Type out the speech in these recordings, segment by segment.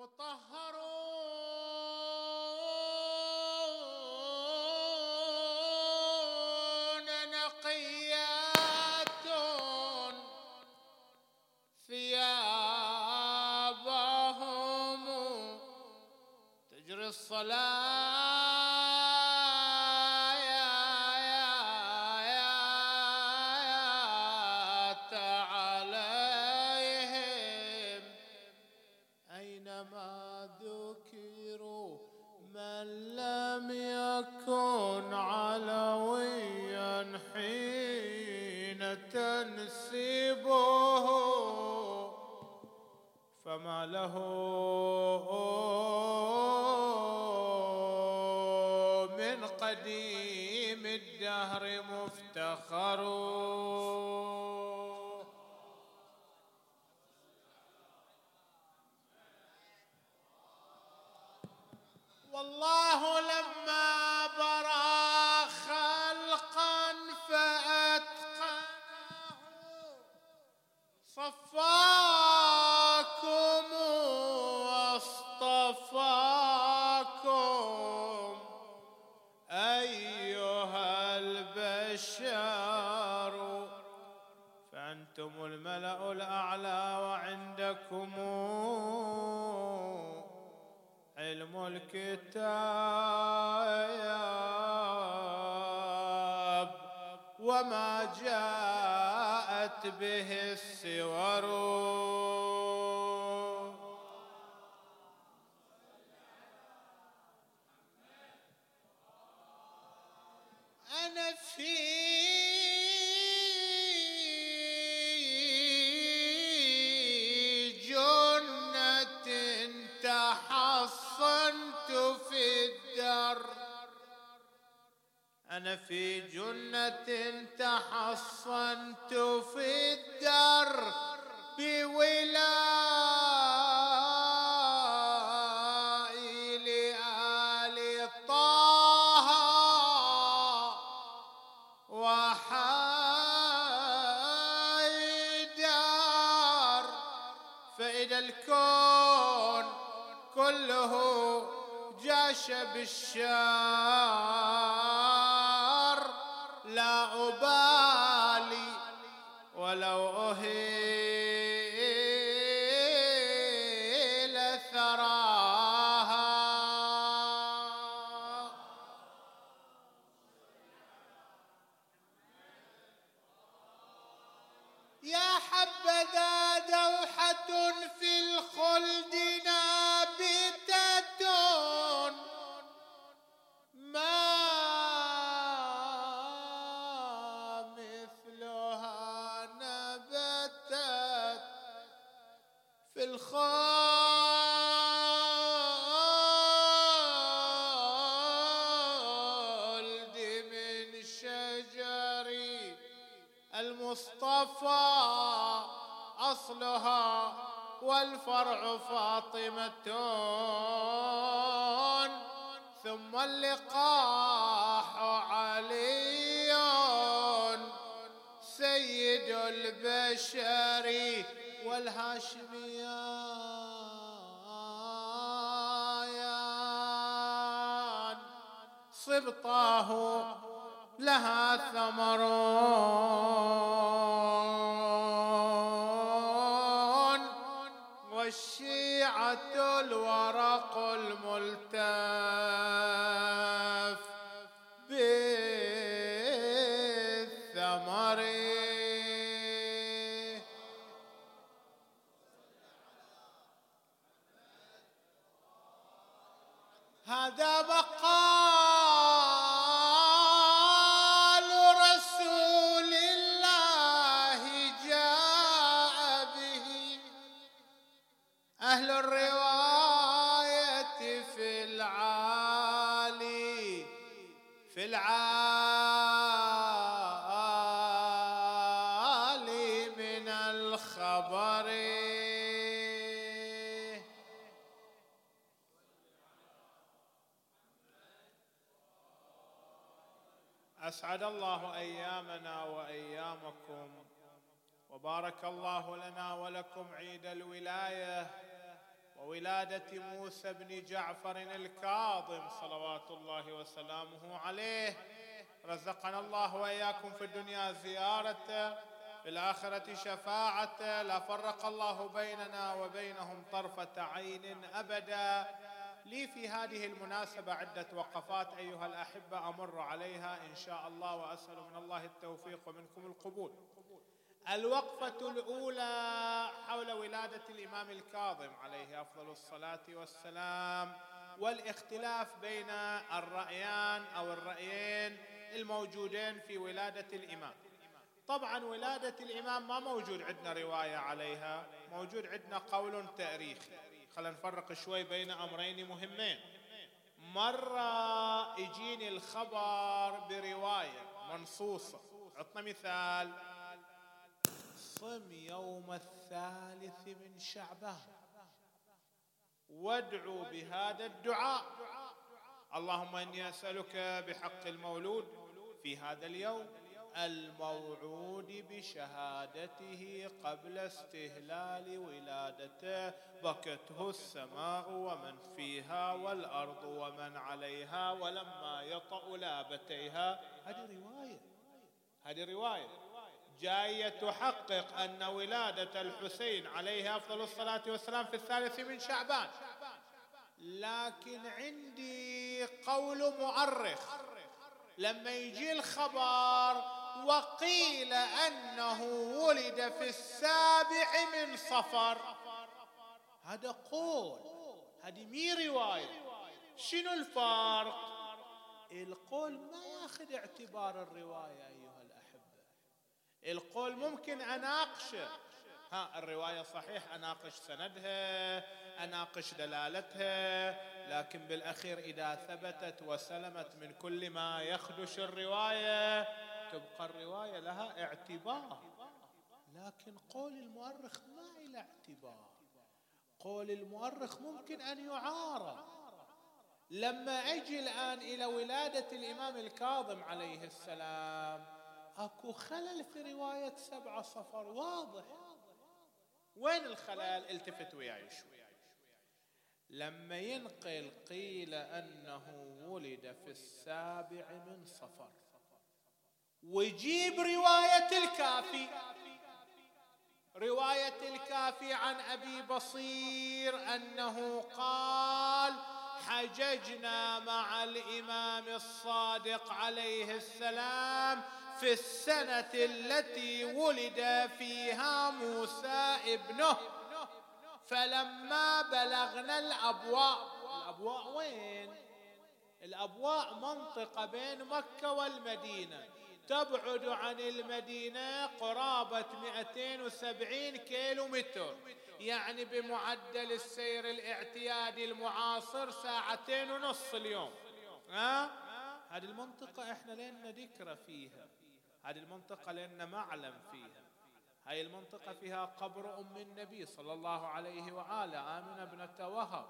مطهر به السور أنا في جنة تحصنت في الدر بولائي لآل طه وحيدر. فإذا الكون كله جاش بالشام المصطفى أصلها والفرع فاطمة. ثم اللقاح علي سيد البشر والهاشميان. صبطاه لها ثمر. والشيعة الورق الم اسعد الله أيامنا وأيامكم وبارك الله لنا ولكم عيد الولاية وولادة موسى بن جعفر الكاظم صلوات الله وسلامه عليه. رزقنا الله وإياكم في الدنيا زيارته في الآخرة شفاعة. لا فرق الله بيننا وبينهم طرفة عين أبدا. لي في هذه المناسبة عدة وقفات أيها الأحبة أمر عليها إن شاء الله وأسأل من الله التوفيق ومنكم القبول. الوقفة الأولى حول ولادة الإمام الكاظم عليه أفضل الصلاة والسلام والاختلاف بين الرأيان أو الرأيين الموجودين في ولادة الإمام. طبعا ولادة الإمام ما موجود عندنا رواية عليها موجود عندنا قول تاريخي. خلينا نفرق شوي بين أمرين مهمين. مرة يجيني الخبر برواية منصوصة. عطنا مثال. صم يوم الثالث من شعبان. وادعوا بهذا الدعاء. اللهم إني أسألك بحق المولود في هذا اليوم الموعود بشهادته قبل استهلال ولادته بكته السماء ومن فيها والأرض ومن عليها ولما يطأ لابتيها. هذه رواية. هذه رواية. جاية تحقق أن ولادة الحسين عليه أفضل الصلاة والسلام في الثالث من شعبان. لكن عندي قول مؤرخ. لما يجي الخبر وقيل أنه ولد في السابع من صفر. هذا قول هذه مي رواية. شنو الفرق؟ القول ما ياخذ اعتبار الرواية أيها الأحبة. القول ممكن أناقشه. ها الرواية صحيح أناقش سندها أناقش دلالتها لكن بالأخير إذا ثبتت وسلمت من كل ما يخدش الرواية تبقى الرواية لها اعتبار. لكن قول المؤرخ ما له اعتبار. قول المؤرخ ممكن أن يعارض. لما أجي الآن إلى ولادة الإمام الكاظم عليه السلام أكو خلل في رواية سبعه صفر واضح. وين الخلل؟ التفت وياي شوي. لما ينقل قيل أنه ولد في السابع من صفر. ويجيب رواية الكافي. رواية الكافي عن أبي بصير أنه قال حججنا مع الإمام الصادق عليه السلام في السنة التي ولد فيها موسى ابنه. فلما بلغنا الأبواء الأبواء وين؟ الأبواء منطقة بين مكة والمدينة. تبعد عن المدينة قرابة 270 كيلو متر يعني بمعدل السير الاعتيادي المعاصر ساعتين ونص اليوم. ها؟ هذه المنطقة إحنا لنا ذكرى فيها. هذه المنطقة لنا معلم فيها. هاي المنطقة فيها قبر أم النبي صلى الله عليه وآله آمنة ابنة وهب.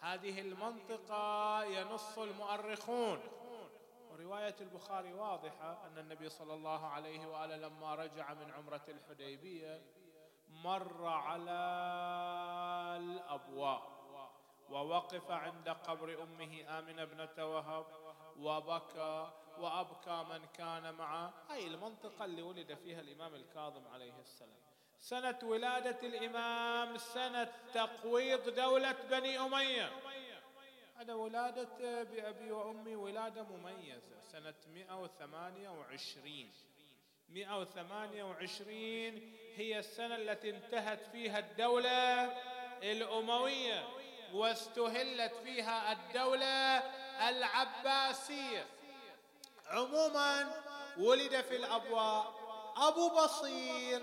هذه المنطقة ينص المؤرخون. ورواية البخاري واضحة أن النبي صلى الله عليه وآله لما رجع من عمرة الحديبية مر على الأبواء ووقف عند قبر أمه آمنة ابنة وهب وبكى وأبكى من كان معه. هاي المنطقة اللي ولد فيها الإمام الكاظم عليه السلام. سنة ولادة الإمام سنة تقويض دولة بني أمية. هذا ولادة بأبي وأمي ولادة مميزة سنة 128 128 هي السنة التي انتهت فيها الدولة الأموية واستهلت فيها الدولة العباسية. عموما ولد في الأبواء أبو بصير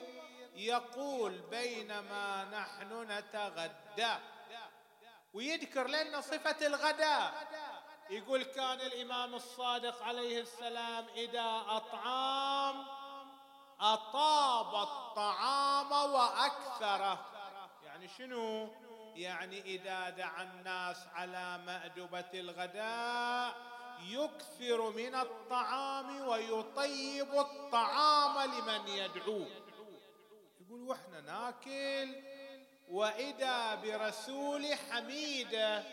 يقول بينما نحن نتغدى ويذكر لنا صفة الغداء. يقول كان الإمام الصادق عليه السلام إذا أطعام أطاب الطعام وأكثره. يعني شنو؟ يعني إذا دعا الناس على مأدبة الغداء يكثر من الطعام ويطيب الطعام لمن يدعوه. يقول وإحنا ناكل وإذا برسول حميده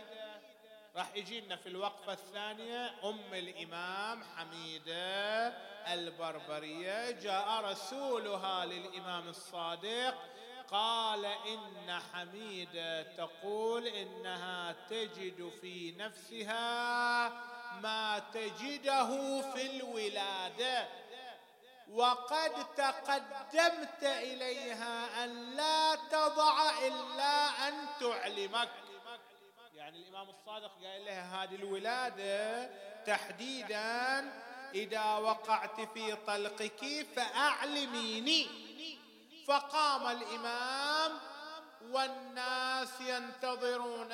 راح يجينا في الوقفة الثانية أم الإمام حميدة البربرية. جاء رسولها للإمام الصادق. قال إن حميدة تقول إنها تجد في نفسها ما تجده في الولادة. وقد تقدمت إليها أن لا تضع إلا أن تعلمك. يعني الإمام الصادق قال لها هذه الولادة تحديدا إذا وقعت في طلقك فأعلميني. فقام الإمام والناس ينتظرون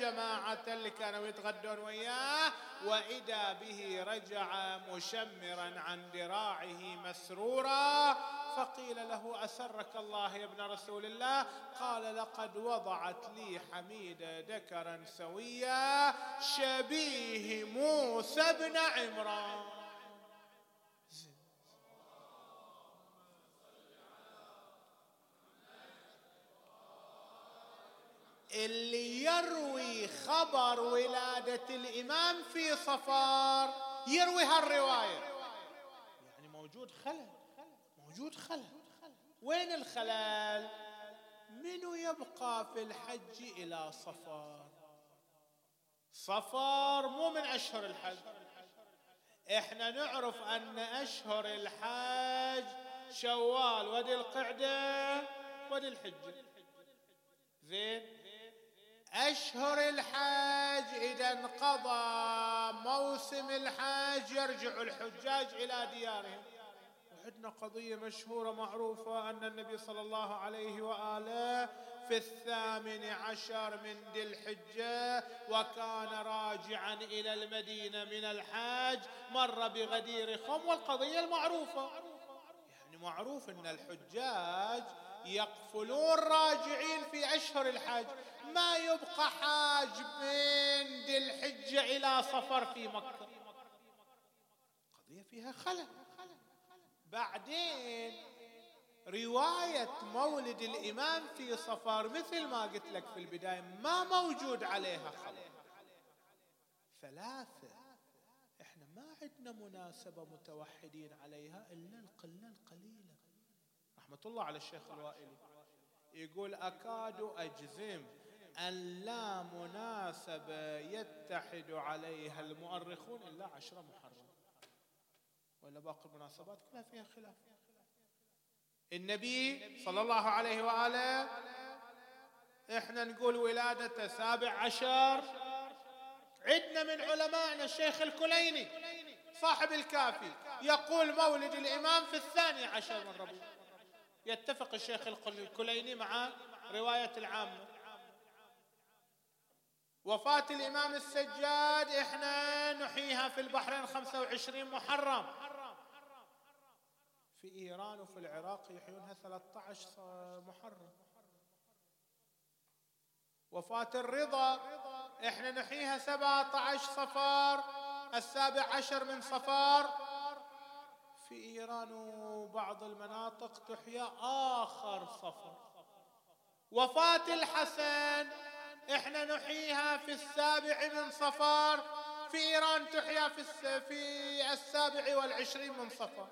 جماعة اللي كانوا يتغدون وياه وإذا به رجع مشمرا عن ذراعه مسرورا فقيل له أسرك الله يا ابن رسول الله؟ قال لقد وضعت لي حميدة ذكرا سويا شبيه موسى بن عمران. اللي يروي خبر ولادة الإمام في صفار يروي هالرواية. يعني موجود خلل موجود خلل. وين الخلل؟ منو يبقى في الحج إلى صفار؟ صفار مو من أشهر الحج. إحنا نعرف أن أشهر الحج شوال ودي القعدة ودي الحجة زين؟ أشهر الحج إذا انقضى موسم الحج يرجع الحجاج إلى ديارهم وعندنا قضية مشهورة معروفة أن النبي صلى الله عليه وآله في الثامن عشر من ذي الحجة وكان راجعا إلى المدينة من الحاج مر بغدير خم. والقضية المعروفة يعني معروف أن الحجاج يقفلون راجعين في أشهر الحج ما يبقى حاج من ذي الحجة إلى صفر في مكة. قضية فيها خلل. بعدين رواية مولد الإمام في صفر مثل ما قلت لك في البداية ما موجود عليها خلل. ثلاثة. إحنا ما عندنا مناسبة متوحدين عليها إلا القلة القليلة. رحمة الله على الشيخ الوائلي. يقول أكاد أجزم أن لا مناسبة يتحد عليها المؤرخون إلا عشرة محرم. ولا باقي المناسبات؟ كلها فيها خلاف. النبي صلى الله عليه وآله إحنا نقول ولادته سابع عشر. عندنا من علمائنا الشيخ الكليني صاحب الكافي يقول مولد الإمام في الثاني عشر من ربيع. يتفق الشيخ الكليني مع رواية العامة وفاة الإمام السجاد إحنا نحييها في البحرين 25 محرم. في إيران وفي العراق يحيونها 13 محرم. وفاة الرضا إحنا نحييها 17 صفار السابع عشر من صفار. في إيران وبعض المناطق تحيا آخر صفر. وفاة الحسن إحنا نحييها في السابع من صفار في إيران تحيا في في السابع والعشرين من صفار.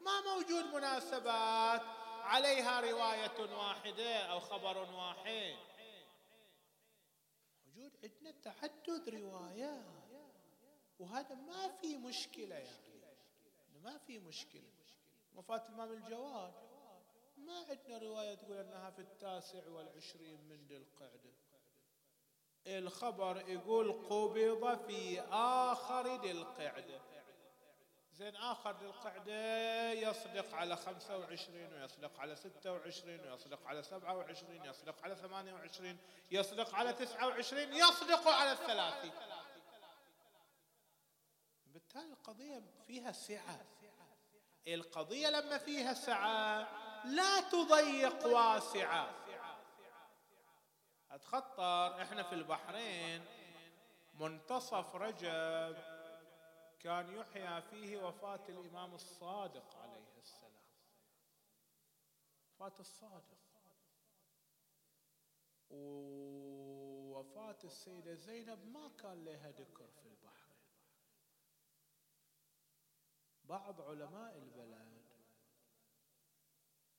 ما موجود مناسبات عليها رواية واحدة أو خبر واحد. موجود عندنا تعدد روايات وهذا ما في مشكلة يعني. ما في مشكلة. وفاة الإمام الجواد ما عندنا رواية تقول أنها في التاسع والعشرين من ذي القعدة. الخبر يقول قبض في آخر ذي القعدة. زين آخر ذي القعدة يصدق على خمسة وعشرين ويصدق على ستة وعشرين ويصدق على سبعة وعشرين يصدق على ثمانية وعشرين يصدق على تسعة وعشرين يصدق على الثلاثين. بالتالي القضية فيها سعة. القضية لما فيها سعة لا تضيق واسعة. أتخطر إحنا في البحرين. منتصف رجب كان يحيى فيه وفاة الإمام الصادق عليه السلام. وفاة الصادق. ووفاة السيدة زينب ما كان لها ذكر في البحرين. بعض علماء البلد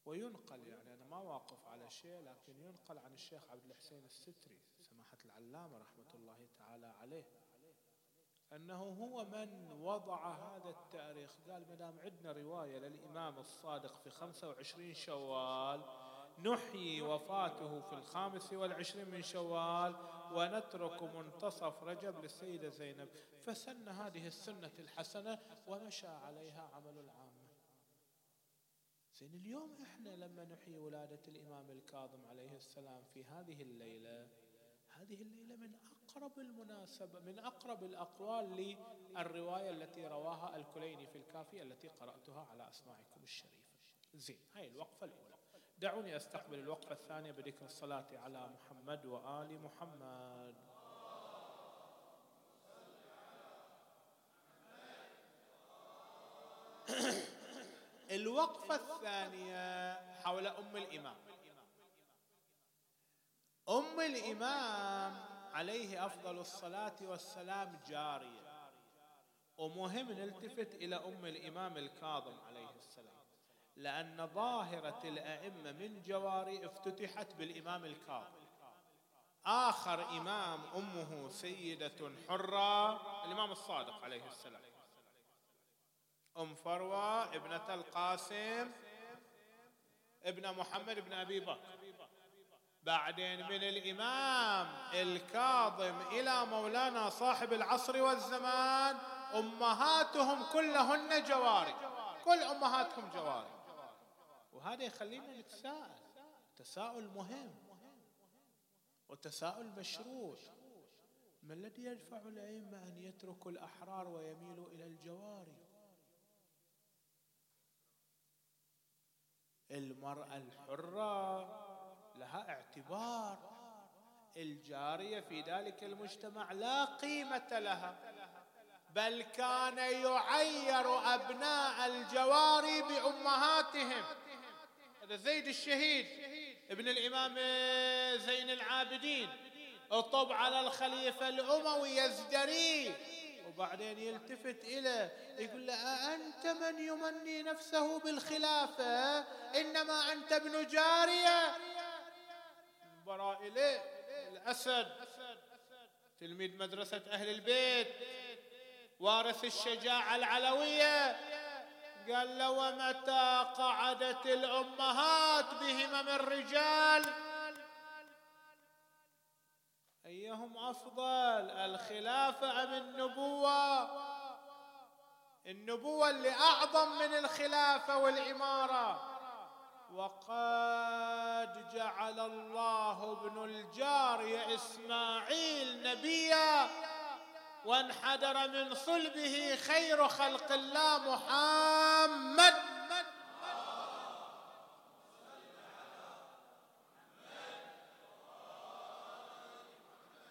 وينقل يعني أنا ما واقف على شيء لكن ينقل عن الشيخ عبد الحسين الستري سماحة العلامة رحمة الله تعالى عليه أنه هو من وضع هذا التاريخ. قال مدام عندنا رواية للإمام الصادق في 25 شوال نحيي وفاته في الخامس والعشرين من شوال ونترك منتصف رجب للسيدة زينب. فسن هذه السنة الحسنة ومشى عليها عمل العامة زين اليوم إحنا لما نحيي ولادة الإمام الكاظم عليه السلام في هذه الليلة هذه الليلة من أقرب المناسبة من أقرب الأقوال للرواية التي رواها الكليني في الكافية التي قرأتها على أسماعكم الشريفة. زين هاي الوقفة الأولى. دعوني أستقبل الوقفة الثانية بذكر الصلاة على محمد وآل محمد. الوقفة الثانية حول أم الإمام. أم الإمام عليه أفضل الصلاة والسلام جارية. ومهم نلتفت إلى أم الإمام الكاظم عليه السلام. لأن ظاهرة الأئمة من جواري افتتحت بالإمام الكاظم. آخر إمام أمه سيدة حرة الإمام الصادق عليه السلام. أم فروة ابنة القاسم ابن محمد بن أبي بكر. بعدين من الإمام الكاظم إلى مولانا صاحب العصر والزمان أمهاتهم كلهن جواري. كل أمهاتهم جواري. وهذا يخلينا نتساءل. تساؤل مهم وتساؤل مشروع ما الذي يدفع الأئمة أن يتركوا الأحرار ويميلوا إلى الجواري؟ المرأة الحرة لها اعتبار. الجارية في ذلك المجتمع لا قيمة لها بل كان يعير أبناء الجواري بأمهاتهم. زيد الشهيد ابن الإمام زين العابدين. الطب على الخليفة الأموي يزدري. وبعدين يلتفت إليه يقول له أأنت من يمني نفسه بالخلافة؟ إنما أنت ابن جارية. براء إليه الأسد. تلميذ مدرسة أهل البيت. وارث الشجاعة العلوية. قال له ومتى قعدت الأمهات بهمم الرجال أيهم أفضل الخلافة أم النبوة؟ النبوة اللي أعظم من الخلافة والإمارة. وقد جعل الله ابن الجارية إسماعيل نبيا وانحدر من صلبه خير خلق الله محمد.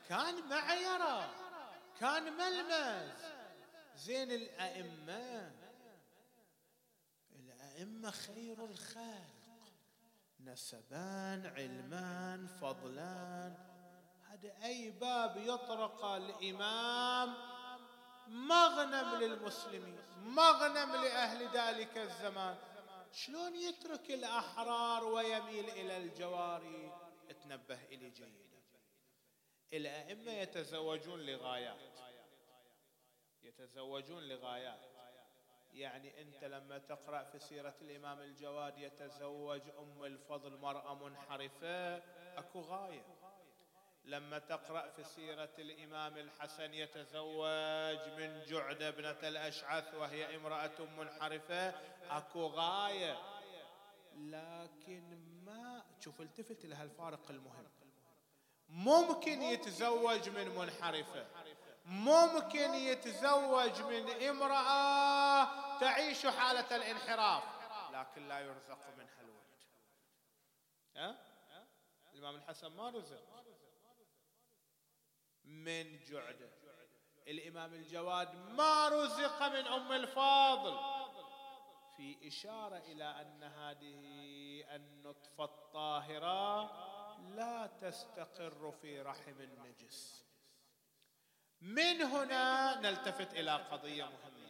كان معيرة كان ملمس. زين الأئمة الأئمة خير الخلق. نسبان علمان فضلان. أي باب يطرق الإمام مغنم للمسلمين مغنم لأهل ذلك الزمان. شلون يترك الأحرار ويميل إلى الجواري تنبه إلي جيدا الأئمة يتزوجون لغايات. يتزوجون لغايات. يعني أنت لما تقرأ في سيرة الإمام الجواد يتزوج أم الفضل مرأة منحرفة أكو غاية. لما تقرأ في سيرة الإمام الحسن يتزوج من جعدة ابنة الأشعث وهي امرأة منحرفة أكو غاية. لكن ما شوف التفت لها الفارق المهم. ممكن يتزوج من منحرفة. ممكن يتزوج من امرأة تعيش حالة الانحراف. لكن لا يرزق منها الولد ها؟ الإمام الحسن ما رزق. من جعده. الإمام الجواد ما رزق من أم الفاضل. في إشارة إلى أن هذه النطفة الطاهرة لا تستقر في رحم النجس. من هنا نلتفت إلى قضية مهمة.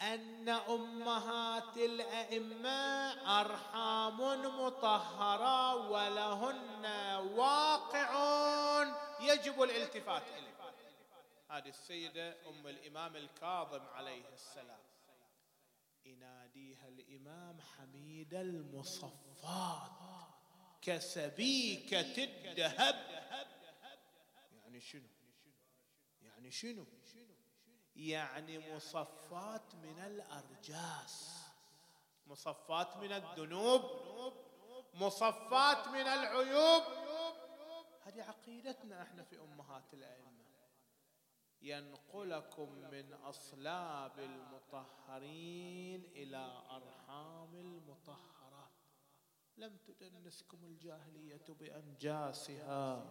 أن أمهات الأئمة أرحام مطهرة ولهن واقع يجب الالتفات إليه. هذه السيدة أم الإمام الكاظم عليه السلام. يناديها الإمام حميد المصفات. كسبيكة الذهب يعني شنو؟ يعني شنو؟ يعني مصفات من الأرجاس. مصفات من الذنوب. مصفات من العيوب. هذه عقيدتنا إحنا في أمهات الأئمة. ينقلكم من أصلاب المطهرين إلى أرحام المطهرات لم تدنسكم الجاهلية بأنجاسها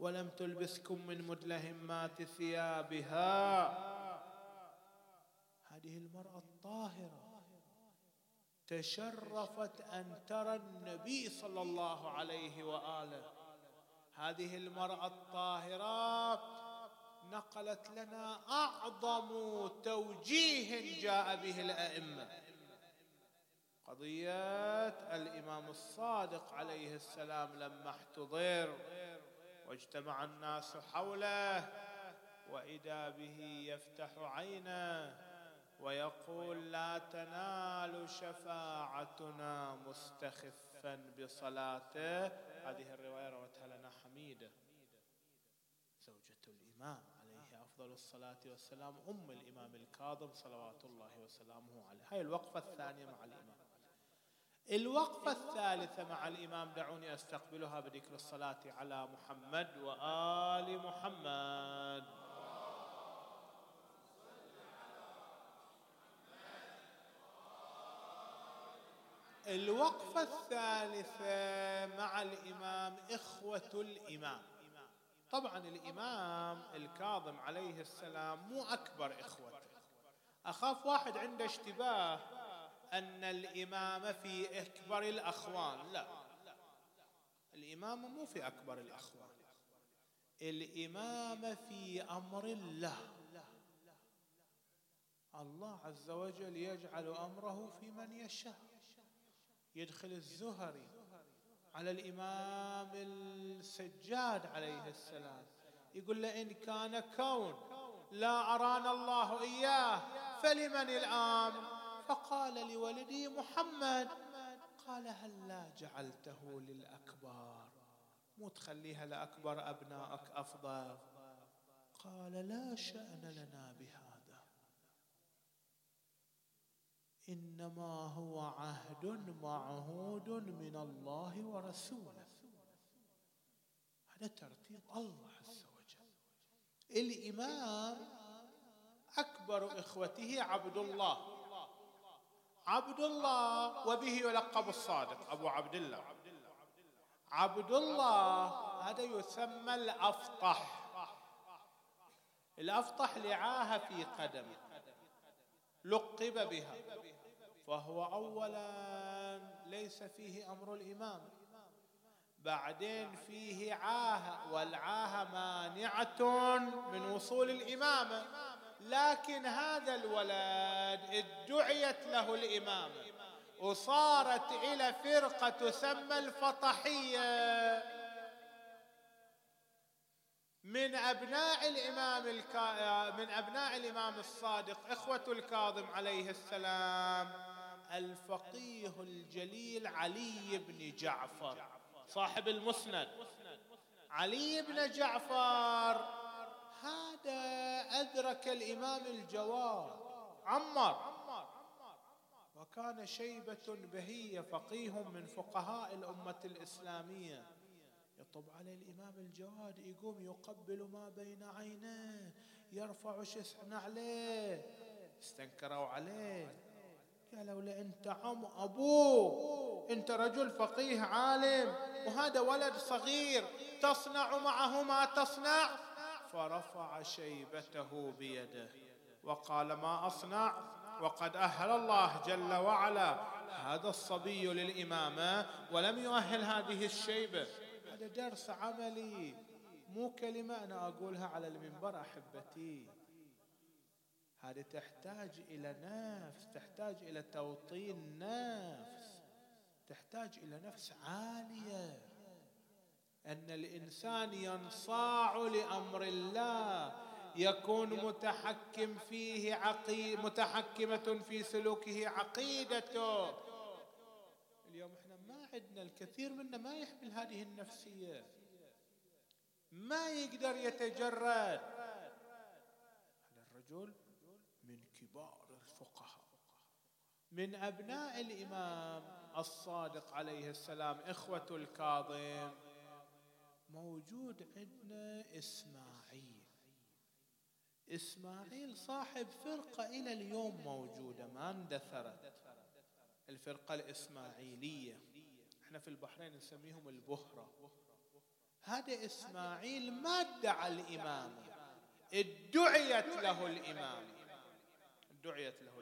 ولم تلبسكم من مدلهمات ثيابها. هذه المرأة الطاهرة تشرفت أن ترى النبي صلى الله عليه وآله. هذه المرأة الطاهرة نقلت لنا أعظم توجيه جاء به الأئمة. قضية الإمام الصادق عليه السلام لما احتضر واجتمع الناس حوله وإذا به يفتح عينه ويقول لا تنال شفاعتنا مستخفا بصلاته. هذه الرواية روتها لنا حميدة. زوجة الإمام عليه أفضل الصلاة والسلام أم الإمام الكاظم صلوات الله وسلامه عليه. هاي الوقفة الثانية مع الإمام. الوقفة الثالثة مع الإمام دعوني أستقبلها بذكر الصلاة على محمد وآل محمد. الوقفة الثالثة مع الإمام إخوة الإمام. طبعا الإمام الكاظم عليه السلام مو أكبر إخوته أخاف واحد عنده اشتباه أن الإمام في أكبر الأخوان. لا. الإمام مو في أكبر الأخوان. الإمام في أمر الله. الله عز وجل يجعل أمره في من يشاء. يدخل الزهري على الإمام السجاد عليه السلام. يقول له إن كان كون لا أرانا الله إياه فلمن الآن فقال لولدي محمد قال هل لا جعلته للأكبار؟ مو تخليها لأكبر أبنائك أفضل. قال لا شأن لنا بهذا إنما هو عهد معهود من الله ورسوله. هذا ترتيب الله عز وجل. الإمام أكبر إخوته عبد الله. عبد الله وبه يلقب الصادق أبو عبد الله. عبد الله هذا يسمى الأفطح. الأفطح لعاهه في قدمه لقب بها. فهو اولا ليس فيه أمر الإمام. بعدين فيه عاهه والعاهه مانعة من وصول الامامه لكن هذا الولد ادعيت له الامامه وصارت إلى فرقة تسمى الفطحية. من أبناء الإمام الكا... من أبناء الإمام الصادق إخوة الكاظم عليه السلام. الفقيه الجليل علي بن جعفر. صاحب المسند. علي بن جعفر. هذا أدرك الإمام الجواد. عمر. وكان شيبة بهية فقيه من فقهاء الأمة الإسلامية. يطب عليه الإمام الجواد يقوم يقبل ما بين عينيه يرفع شسن عليه استنكروا عليه. قالوا له انت عم ابوه انت رجل فقيه عالم وهذا ولد صغير. تصنع معه ما تصنع. فرفع شيبته بيده وقال ما أصنع؟ وقد أهل الله جل وعلا. هذا الصبي للإمامة ولم يؤهل هذه الشيبة. هذا درس عملي مو كلمة أنا أقولها على المنبر أحبتي. هذه تحتاج إلى نفس تحتاج إلى توطين نفس تحتاج إلى نفس عالية. أن الإنسان ينصاع لأمر الله يكون متحكم فيه عقي متحكمة في سلوكه عقيدته. اليوم إحنا ما عندنا الكثير منا ما يحمل هذه النفسية. ما يقدر يتجرد هذا الرجل من كبار الفقهاء من أبناء الإمام الصادق عليه السلام إخوة الكاظم. موجود عندنا إسماعيل. إسماعيل صاحب فرقة إلى اليوم موجودة ما اندثرت. الفرقة الإسماعيلية. إحنا في البحرين نسميهم البهرة. هذا إسماعيل ما ادعى الإمامة ادعيت له الإمامة ادعيت له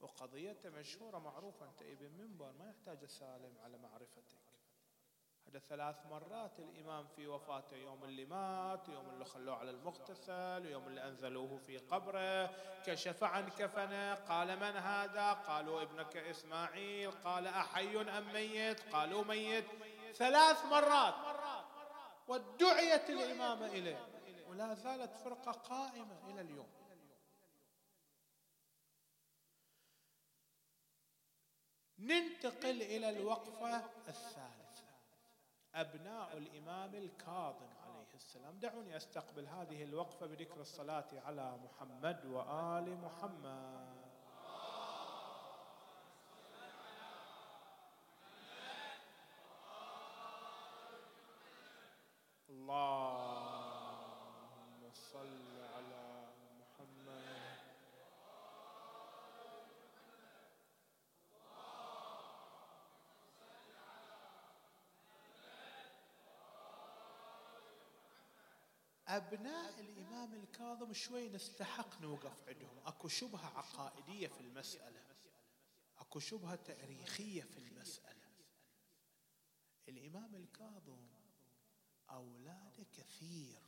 وقضيته مشهورة معروفة أنت ابن منبر ما يحتاج أسالم على معرفتك. هذا ثلاث مرات الإمام في وفاته يوم اللي مات يوم اللي خلوه على المغتسل يوم اللي أنزلوه في قبره. كشف عن كفنه قال من هذا؟ قالوا ابنك إسماعيل. قال أحي أم ميت؟ قالوا ميت. ثلاث مرات وادعيت الإمامة إليه. ولا زالت فرقة قائمة إلى اليوم. ننتقل إلى الوقفة الثالثة. أبناء الإمام الكاظم عليه السلام. دعوني أستقبل هذه الوقفة بذكر الصلاة على محمد وآل محمد اللهم صل أبناء الإمام الكاظم شوي نستحق نوقف عندهم. أكو شبهة عقائدية في المسألة. أكو شبهة تاريخية في المسألة. الإمام الكاظم أولاده كثير.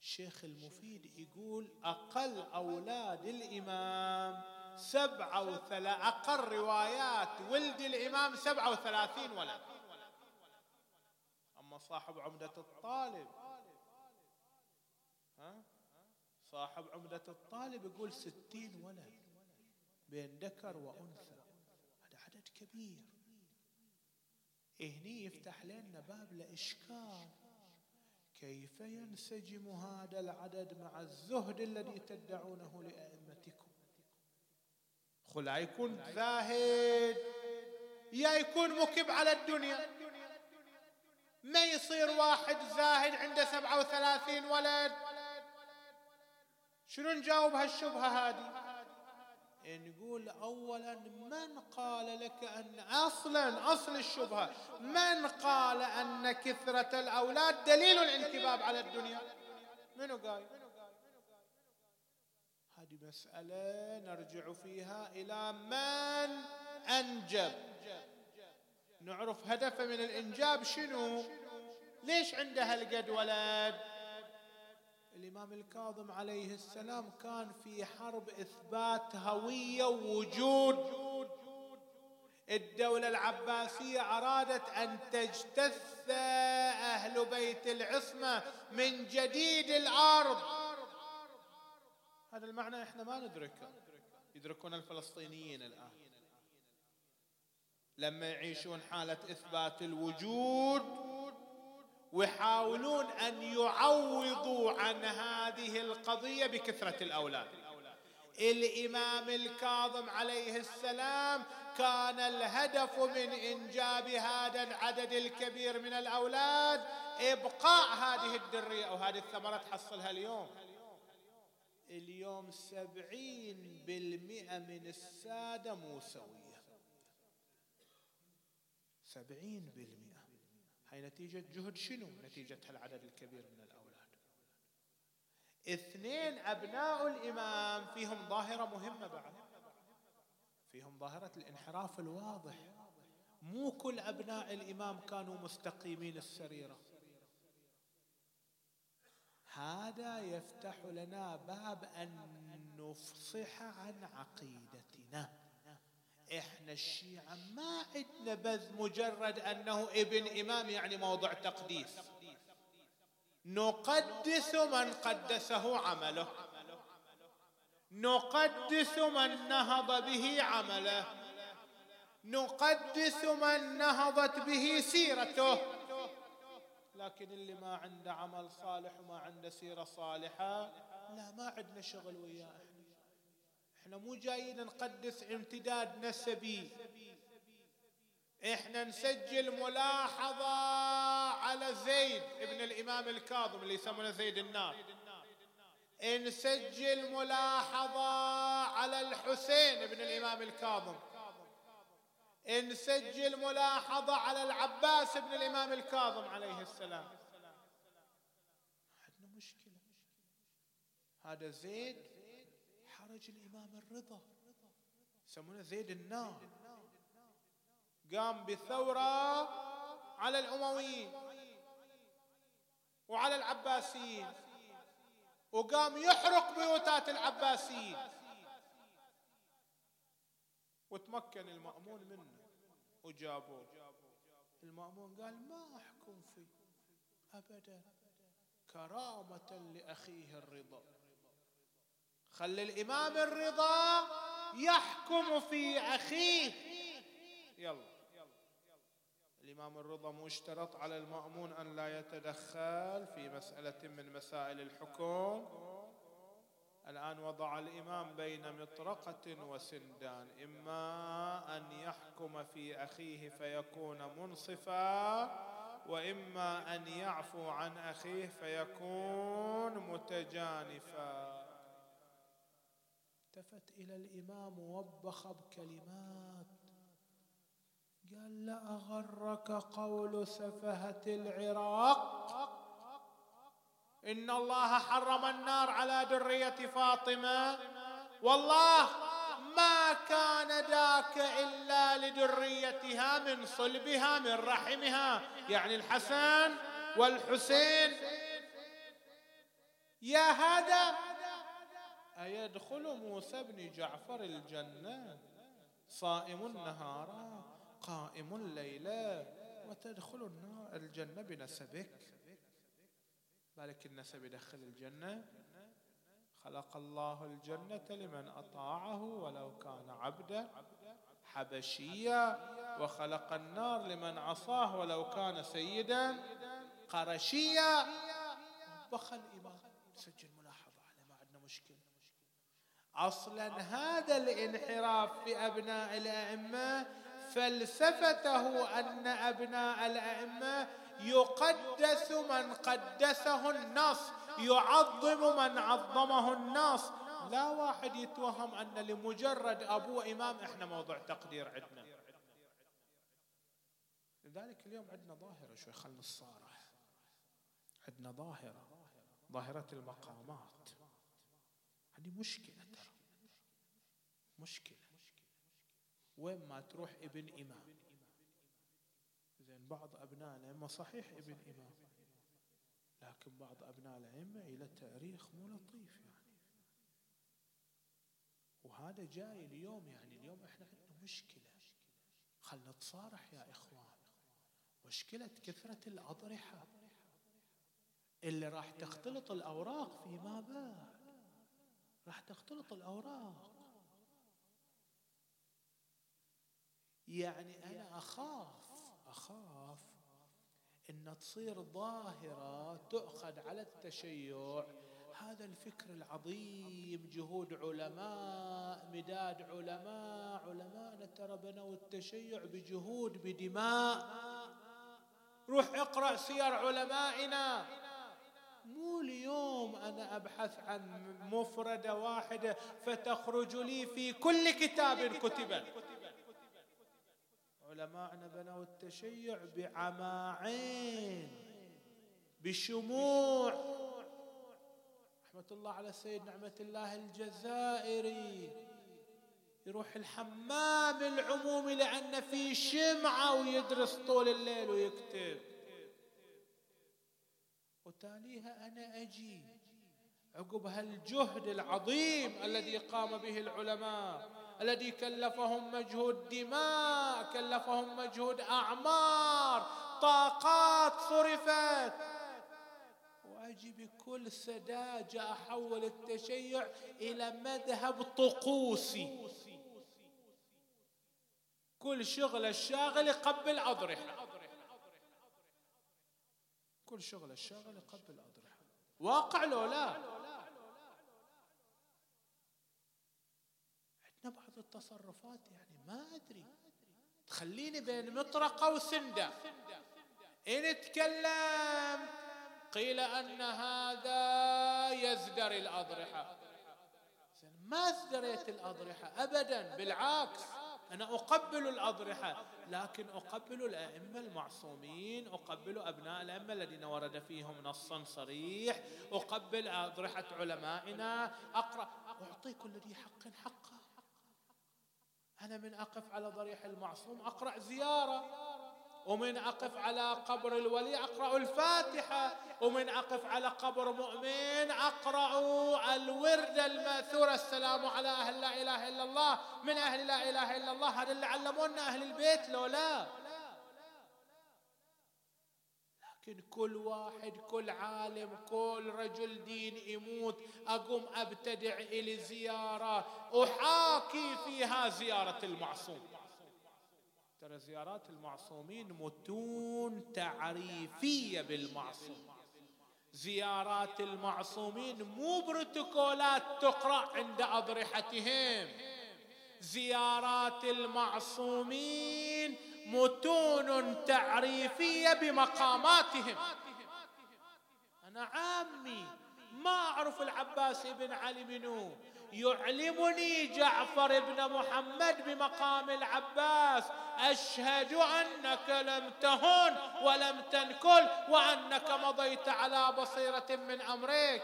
الشيخ المفيد يقول أقل أولاد الإمام سبعة وثلاث أقل روايات ولد الإمام سبعة وثلاثين ولد. أما صاحب عمدة الطالب ها صاحب عمدة الطالب يقول ستين ولد بين ذكر وأنثى. هذا عدد كبير. هني يفتح لنا باب لإشكال. كيف ينسجم هذا العدد مع الزهد الذي تدعونه لأئمتكم؟ خلا يكون زاهد يا يكون مكب على الدنيا. ما يصير واحد زاهد عنده سبعة وثلاثين ولد؟ شنو نجاوب هالشبهة هذه؟ نقول أولا من قال لك أن أصلا أصل الشبهة من قال أن كثرة الأولاد دليل الانكباب على الدنيا؟ منو قال؟ هذه مسألة نرجع فيها إلى من أنجب. نعرف هدفه من الإنجاب شنو؟ ليش عنده هالقد ولد الإمام الكاظم عليه السلام كان في حرب إثبات هوية ووجود. الدولة العباسية أرادت أن تجتث أهل بيت العصمة من جديد الأرض. هذا المعنى إحنا ما ندركه. يدركون الفلسطينيين الآن. لما يعيشون حالة إثبات الوجود ويحاولون أن يعوضوا عن هذه القضية بكثرة الأولاد. الإمام الكاظم عليه السلام كان الهدف من إنجاب هذا العدد الكبير من الأولاد إبقاء هذه الدرية أو هذه الثمره تحصلها اليوم. اليوم سبعين بالمئة من السادة موسوية سبعين بالمئة. هاي نتيجة جهد شنو؟ نتيجة هالعدد الكبير من الأولاد. اثنين أبناء الإمام فيهم ظاهرة مهمة بعد. فيهم ظاهرة الانحراف الواضح. مو كل أبناء الإمام كانوا مستقيمين السريرة. هذا يفتح لنا باب أن نفصح عن عقيدتنا. إحنا الشيعة ما عندنا بذ مجرد أنه ابن إمام يعني موضع تقديس. نقدس من قدسه عمله. نقدس من نهض به عمله. نقدس من نهضت به سيرته. لكن اللي ما عنده عمل صالح وما عنده سيرة صالحة لا ما عندنا شغل وياه. إحنا مو جايين نقدس امتداد نسبي. إحنا نسجل ملاحظة على زيد ابن الإمام الكاظم اللي يسمونه زيد النار. نسجل ملاحظة على الحسين ابن الإمام الكاظم. نسجل ملاحظة على العباس بن الإمام الكاظم عليه السلام. عندنا مشكلة. هذا زيد حرج الإمام الرضا. يسمونه زيد النار. قام بثورة على الأمويين وعلى العباسيين وقام يحرق بيوتات العباسيين. وتمكن المأمون منه وجابوه. المأمون قال ما أحكم فيه أبدا. كرامة لأخيه الرضا. خلي الإمام الرضا يحكم في أخيه. يلا. الإمام الرضا مشترط على المأمون أن لا يتدخل في مسألة من مسائل الحكم. الآن وضع الإمام بين مطرقة وسندان. إما أن يحكم في أخيه فيكون منصفا وإما أن يعفو عن أخيه فيكون متجانفا. التفت إلى الإمام ووبخ بكلمات. قال لا أغرك قول سفهة العراق. إن الله حرم النار على دريه فاطمة. والله ما كان ذاك إلا لدريتها من صلبها من رحمها. يعني الحسن والحسين. يا هذا أيدخل موسى بن جعفر الجنة؟ صائم النهار قائم الليلة وتدخل النار الجنة بنسبك. بالك النسب يدخل الجنة؟ خلق الله الجنة لمن أطاعه ولو كان عبدا حبشيا. وخلق النار لمن عصاه ولو كان سيدا قرشيا. بخل الإمام سجل ملاحظة عليه ما عندنا مشكلة أصلا هذا الانحراف في أبناء الأئمة فلسفته أن أبناء الأئمة يقدس من قدسه النص يعظم من عظمه الناس لا واحد يتوهم أن لمجرد أبوه إمام إحنا موضوع تقدير عندنا. لذلك اليوم عندنا ظاهرة شوي خلنا الصارح عندنا ظاهرة ظاهرة المقامات. هذه مشكلة ترى. مشكلة. وين ما تروح ابن إمام. زين بعض أبناء الأئمة صحيح ابن إمام. لكن بعض أبناء الأئمة إلى تاريخ مو لطيف يعني. وهذا جاي اليوم يعني اليوم إحنا عندنا مشكلة. خلنا نتصارح يا إخوان. مشكلة كثرة الأضرحة. اللي راح تختلط الأوراق فيما بعد. راح تختلط الأوراق. يعني أنا أخاف أخاف أن تصير ظاهرة تؤخذ على التشيع. هذا الفكر العظيم جهود علماء مداد علماء. علماء ترى بنوا التشيع بجهود بدماء. روح اقرأ سير علمائنا. مو اليوم أنا أبحث عن مفردة واحدة فتخرج لي في كل كتاب كتب علماءنا بنوا التشيع بعماعين بشموع. رحمة الله على السيد نعمة الله الجزائري. يروح الحمام العمومي لأن في شمعة ويدرس طول الليل ويكتب. وتاليها أنا أجي. عقب هالجهد العظيم الذي قام به العلماء الذي كلفهم مجهود دماء كلفهم مجهود أعمار طاقات صرفت. وأجي بكل سذاجه احول التشيع إلى مذهب طقوسي. كل شغل الشاغل يقبل أضرحه. كل شغل الشاغل يقبل اضرحه واقع لو لا؟ عندنا بعض التصرفات يعني ما أدري. تخليني بين مطرقة وسندة. إن تكلمت قيل أن هذا يزدري الأضرحة. ما ازدريت الأضرحة أبدا بالعكس. أنا أقبل الأضرحة. لكن أقبل الأئمة المعصومين أقبل أبناء الأئمة الذين ورد فيهم نص صريح أقبل أضرحة علمائنا. أقرأ. أعطي كل ذي حق حقه. أنا من أقف على ضريح المعصوم. أقرأ زيارة. ومن أقف على قبر الولي أقرأ الفاتحة. ومن أقف على قبر مؤمن أقرأ الورد المأثور. السلام على أهل لا إله إلا الله. من أهل لا إله إلا الله. هذا اللي علمونا أهل البيت؟ لو لا. لكن كل واحد كل عالم كل رجل دين يموت. أقوم أبتدع إلى زيارة. أحاكي فيها زيارة المعصوم. ترى زيارات المعصومين متون تعريفية بالمعصوم. زيارات المعصومين مو بروتوكولات تقرأ عند أضرحتهم. زيارات المعصومين متون تعريفية بمقاماتهم. أنا عامي ما أعرف العباس بن علي منو. يعلمني جعفر بن محمد بمقام العباس أشهد أنك لم تهن ولم تنكل وأنك مضيت على بصيرة من امرك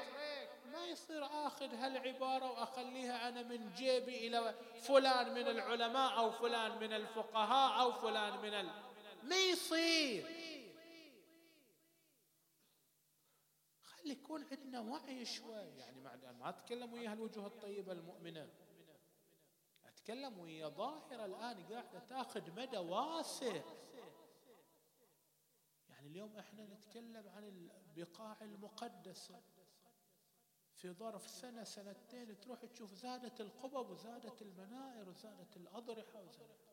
ما يصير آخذ هالعبارة وأخليها أنا من جيبي إلى فلان من العلماء أو فلان من الفقهاء أو فلان من ال... ما يصير. خلي يكون عندنا وعي شوي. يعني ما أتكلم ويا الوجوه الطيبة المؤمنة. أتكلم ويا ظاهرة الآن قاعدة تأخذ مدى واسع. يعني اليوم إحنا نتكلم عن البقاع المقدسه في ظرف سنة سنتين تروح تشوف زادت القبب وزادت المنائر وزادت الأضرحة وزادت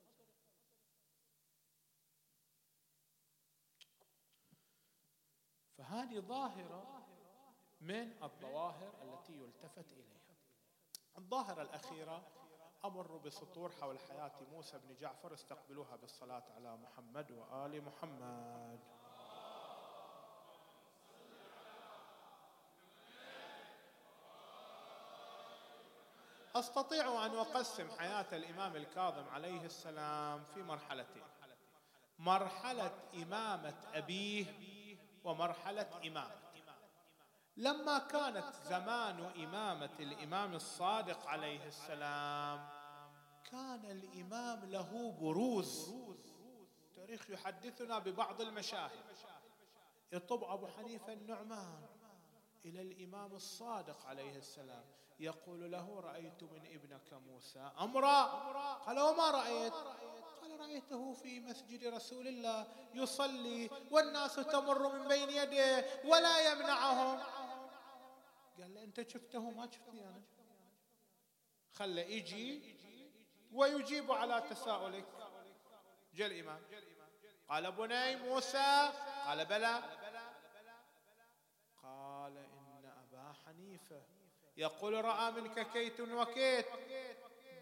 فهذه ظاهرة من الظواهر التي يلتفت إليها. الظاهرة الأخيرة أمر بسطور حول حياة موسى بن جعفر استقبلوها بالصلاة على محمد وآل محمد. أستطيع أن أقسم حياة الإمام الكاظم عليه السلام في مرحلتين. مرحلة إمامة أبيه ومرحلة امامه لما كانت زمان إمامة الإمام الصادق عليه السلام كان الإمام له بروز. التاريخ يحدثنا ببعض المشاهد. يطب أبو حنيفة النعمان إلى الإمام الصادق عليه السلام. يقول له رأيت من ابنك موسى أمرا؟ قال وما رأيت؟ قال رأيته في مسجد رسول الله يصلي والناس تمر من بين يديه ولا يمنعهم. قال له أنت شفته ما شفتني أنا. خله يجي ويجيب على تساؤلك. جاء الإمام. قال بني موسى. قال بلى. قال إن أبا حنيفة. يقول رأى منك كيت وكيت.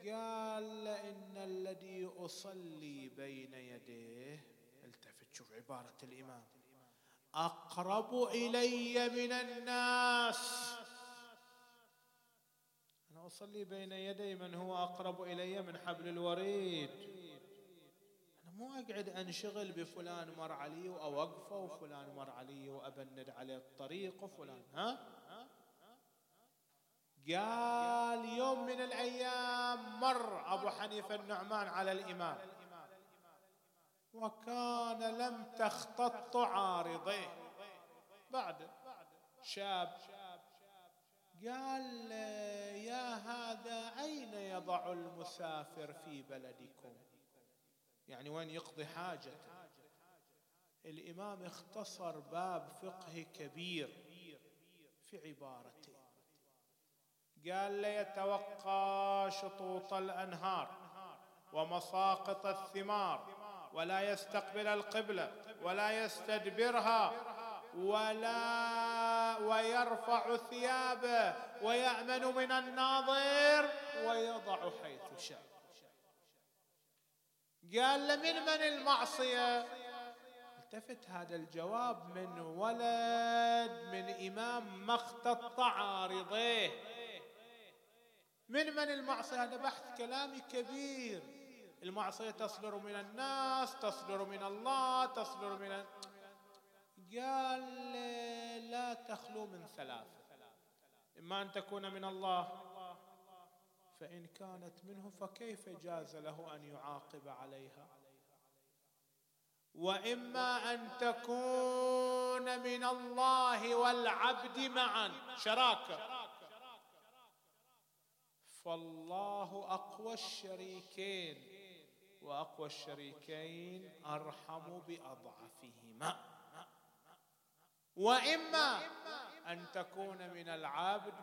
قال إن الذي أصلي بين يديه. التفت شوف عبارة الإمام. أقرب إلي من الناس. أنا أصلي بين يدي من هو أقرب إلي من حبل الوريد. أنا مو أقعد أنشغل بفلان مر علي وأوقفه وفلان مر علي وأبند عليه الطريق وفلان ها؟ قال يوم من الأيام مر أبو حنيفة النعمان على الإمام. وكان لم تختط عارضيه. بعد شاب قال يا هذا أين يضع المسافر في بلدكم؟ يعني وين يقضي حاجته؟ الإمام اختصر باب فقه كبير في عبارته. قال ليتوقى شطوط الأنهار ومساقط الثمار ولا يستقبل القبله ولا يستدبرها ولا ويرفع ثيابه ويأمن من الناظر ويضع حيث شاء. قال لمن من المعصية؟ التفت هذا الجواب من ولد من إمام ما اختط عارضيه من من المعصية؟ هذا بحث كلامي كبير. المعصية تصدر من الناس تصدر من الله تصدر من قال لا تخلو من ثلاثة. إما أن تكون من الله فإن كانت منه فكيف جاز له أن يعاقب عليها؟ وإما أن تكون من الله والعبد معا شراكة فالله أقوى الشريكين. وأقوى الشريكين أرحم بأضعفهما. وإما أن تكون من العبد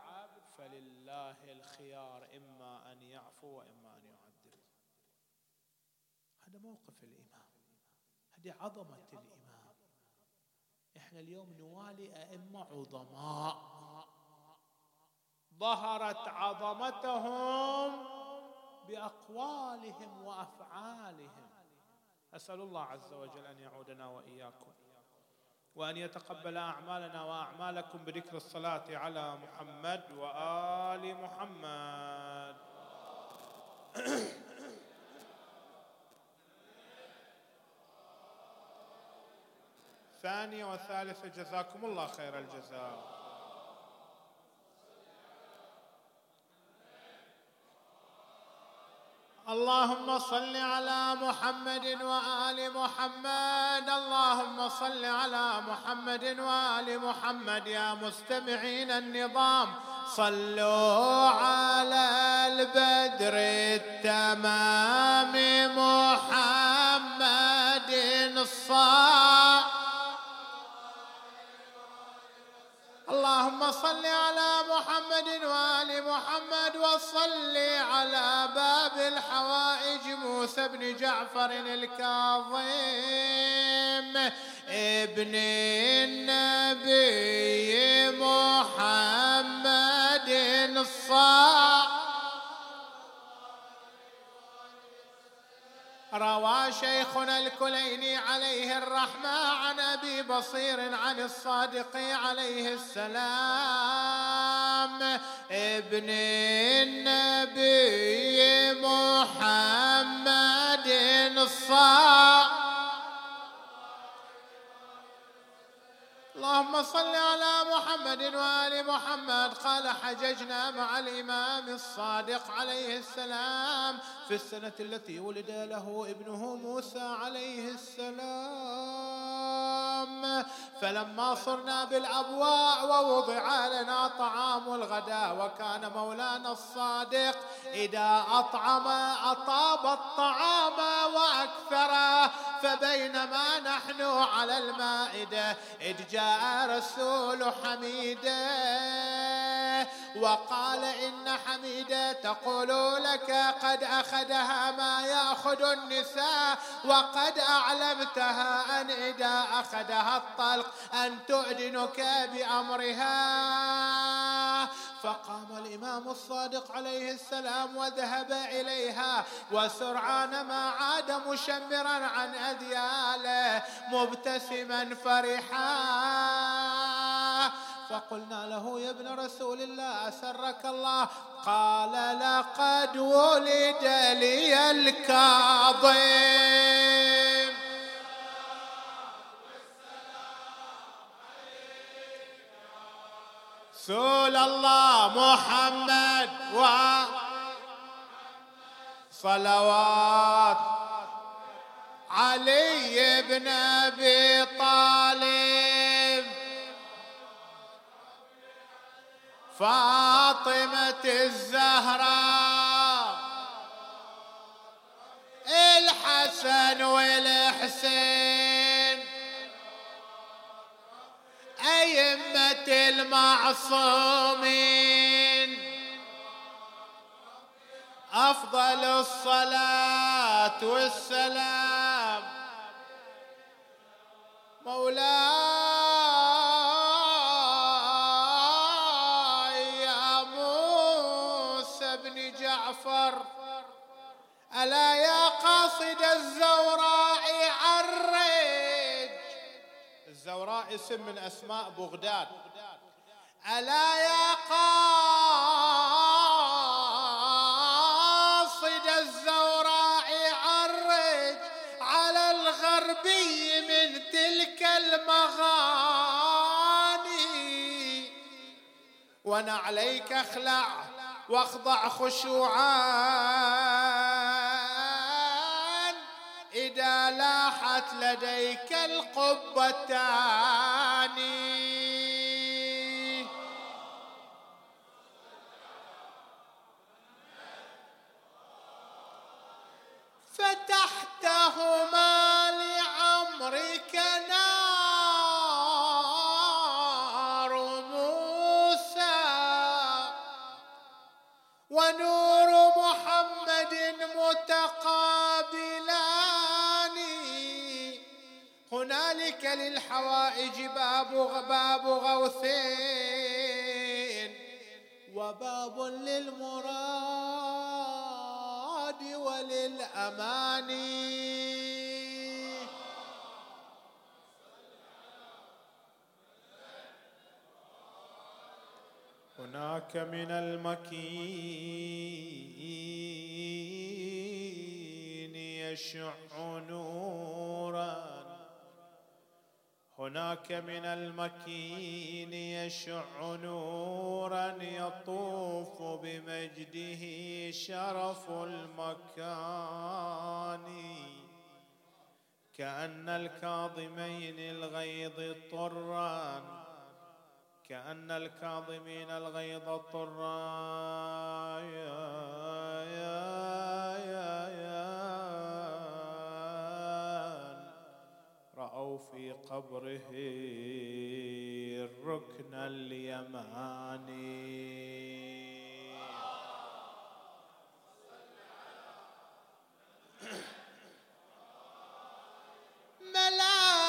فلله الخيار إما أن يعفو وإما أن يعذب هذا موقف الإمام. هذه عظمة الإمام. إحنا اليوم نوالي أئمة عظماء. ظهرت عظمتهم بأقوالهم وأفعالهم. أسأل الله عز وجل أن يعودنا وإياكم وأن يتقبل أعمالنا وأعمالكم بذكر الصلاة على محمد وآل محمد. ثانية وثالثة جزاكم الله خير الجزاء. اللهم صل على محمد وآل محمد. اللهم صل على محمد وآل محمد يا مستمعين النظام. صلوا على البدر التمام محمد الصالح اللهم صل على محمد وآل محمد وصل على باب الحوائج موسى بن جعفر الكاظم. ابن النبي محمد الصالح روى شيخنا الكليني عليه الرحمة عن أبي بصير عن الصادق عليه السلام. ابن النبي محمد الصالح اللهم صل على محمد وآل محمد. قال حججنا مع الإمام الصادق عليه السلام في السنة التي ولد له ابنه موسى عليه السلام. فلما صرنا بالأبواء ووضع لنا طعام الغداء وكان مولانا الصادق إذا أطعم أطاب الطعام وأكثره فبينما نحن على المائدة إذ جاء رسول حميدة. وقال إن حميدة تقول لك قد أخذها ما يأخذ النساء وقد أعلمتها أن إذا أخذها الطلق أن تؤذنك بأمرها. فقام الإمام الصادق عليه السلام وذهب إليها وسرعان ما عاد مشمرا عن أذياله مبتسما فرحا. فقلنا له يا ابن رسول الله أسرك الله؟ قال لقد ولد لي الكاظم. رسول الله محمد و صلوات علي بن أبي طالب. فاطمة الزهراء. الحسن والحسين. أئمة المعصومين. أفضل الصلاة والسلام. مولاي يا موسى بن جعفر ألا يا قاصد الزوراء عرج؟ الزوراء اسم من أسماء بغداد. ألا يا قاصد الزوراء عرج على الغربي من تلك المغاني. ونعليك أخلع وأخضع خشوعا إذا لاحت لديك القبتان فتحتهما لعمرك نار موسى ونور محمد متقابلان. هنالك للحوائج باب باب غوثين وباب للمراد. وللأمان هناك من المكين يشع نورا. هناك من المكين يشع نورا يطوف بمجده شرف المكان. كأن الكاظمين الغيظ طرا كأن الكاظمين الغيظ طرا في قبره الركن اليماني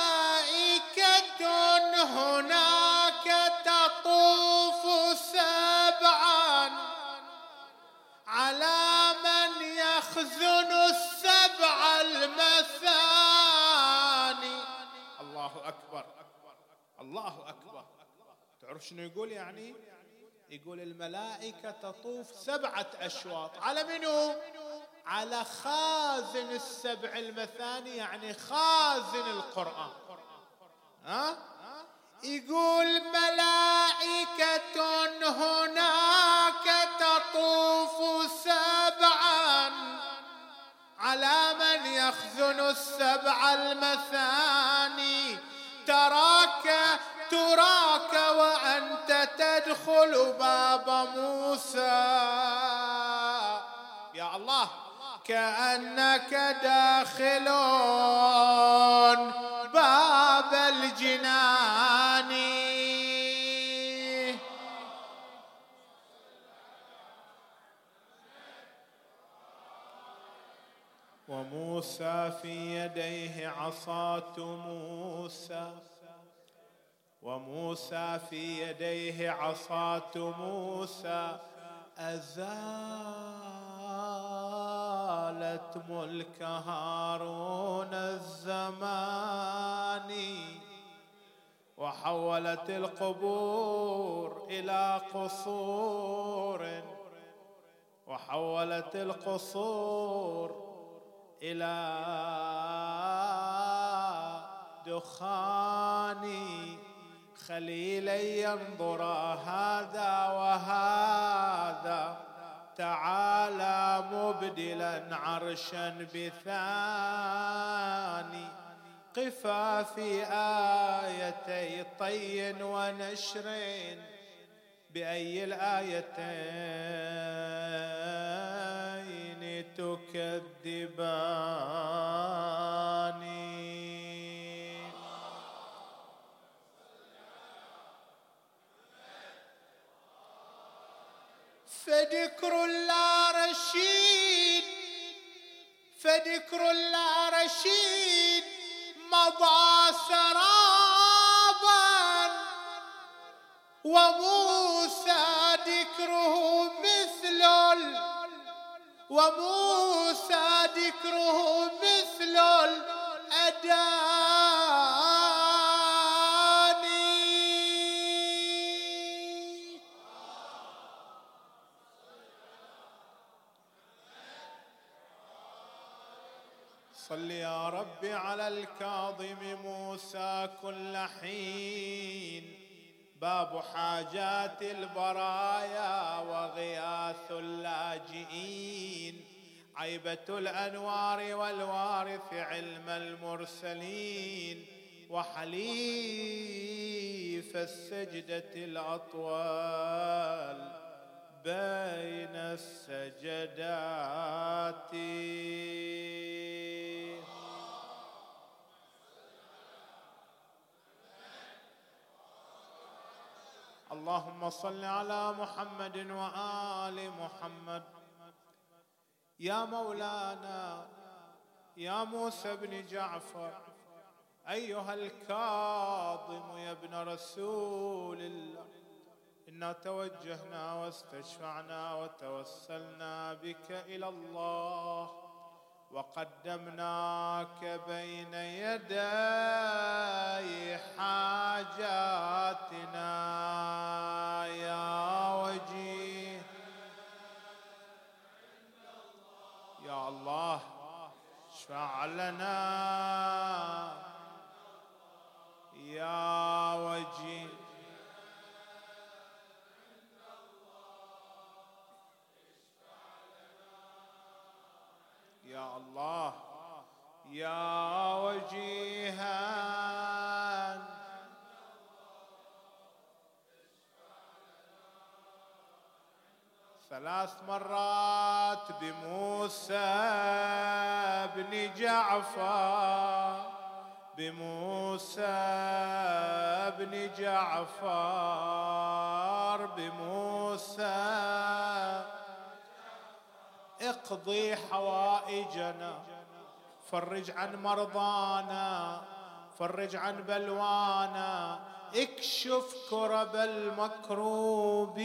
ملائكة هناك تطوف سبعا على من يخزن السبع المثاني. الله أكبر. تعرف شنو يقول يعني؟ يقول الملائكة تطوف سبعة أشواط. على منو؟ على خازن السبع المثاني يعني خازن القرآن. ها؟ يقول ملائكة هناك تطوف سبعا على من يخزن السبع المثاني. تراك تراك وأنت تدخل باب موسى. يا الله كأنك داخل باب الجنان. وموسى في يديه عصاة موسى. وموسى في يديه عصاة موسى. أزالت ملك هارون الزمان. وحولت القبور إلى قصور. وحولت القصور إلى دخان خليلا ينظر هذا وهذا. تعالى مبدلا عرشا بثاني. قفا في آيتي طي ونشر بأي الآيتين؟ تكذبان فذكر لا رشيد فذكر لا رشيد مضى سرابا وموسى ذكره مثل وموسى ذكره مثل الأداء صل يا رب على الكاظم موسى كل حين. باب حاجات البرايا وغياث اللاجئين. عيبة الأنوار والوارث علم المرسلين. وحليف السجدة الأطوال بين السجدات. اللهم صل على محمد وآل محمد. يا مولانا يا موسى بن جعفر أيها الكاظم يا ابن رسول الله إنا توجهنا واستشفعنا وتوسلنا بك إلى الله. وقدمناك بين يدي حاجاتنا. يا وجيه. يا الله اشفع لنا. يا الله. يا وجيها ثلاث مرات بموسى بن جعفر بموسى بن جعفر بموسى اقضي حوائجنا فرج عن مرضانا فرج عن بلوانا اكشف كرب المكروبين.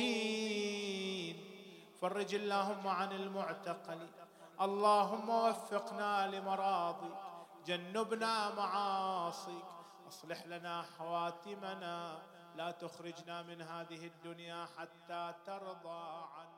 فرج اللهم عن المعتقل. اللهم وفقنا لمراضيك جنبنا معاصيك. اصلح لنا حواتمنا لا تخرجنا من هذه الدنيا حتى ترضى عنا.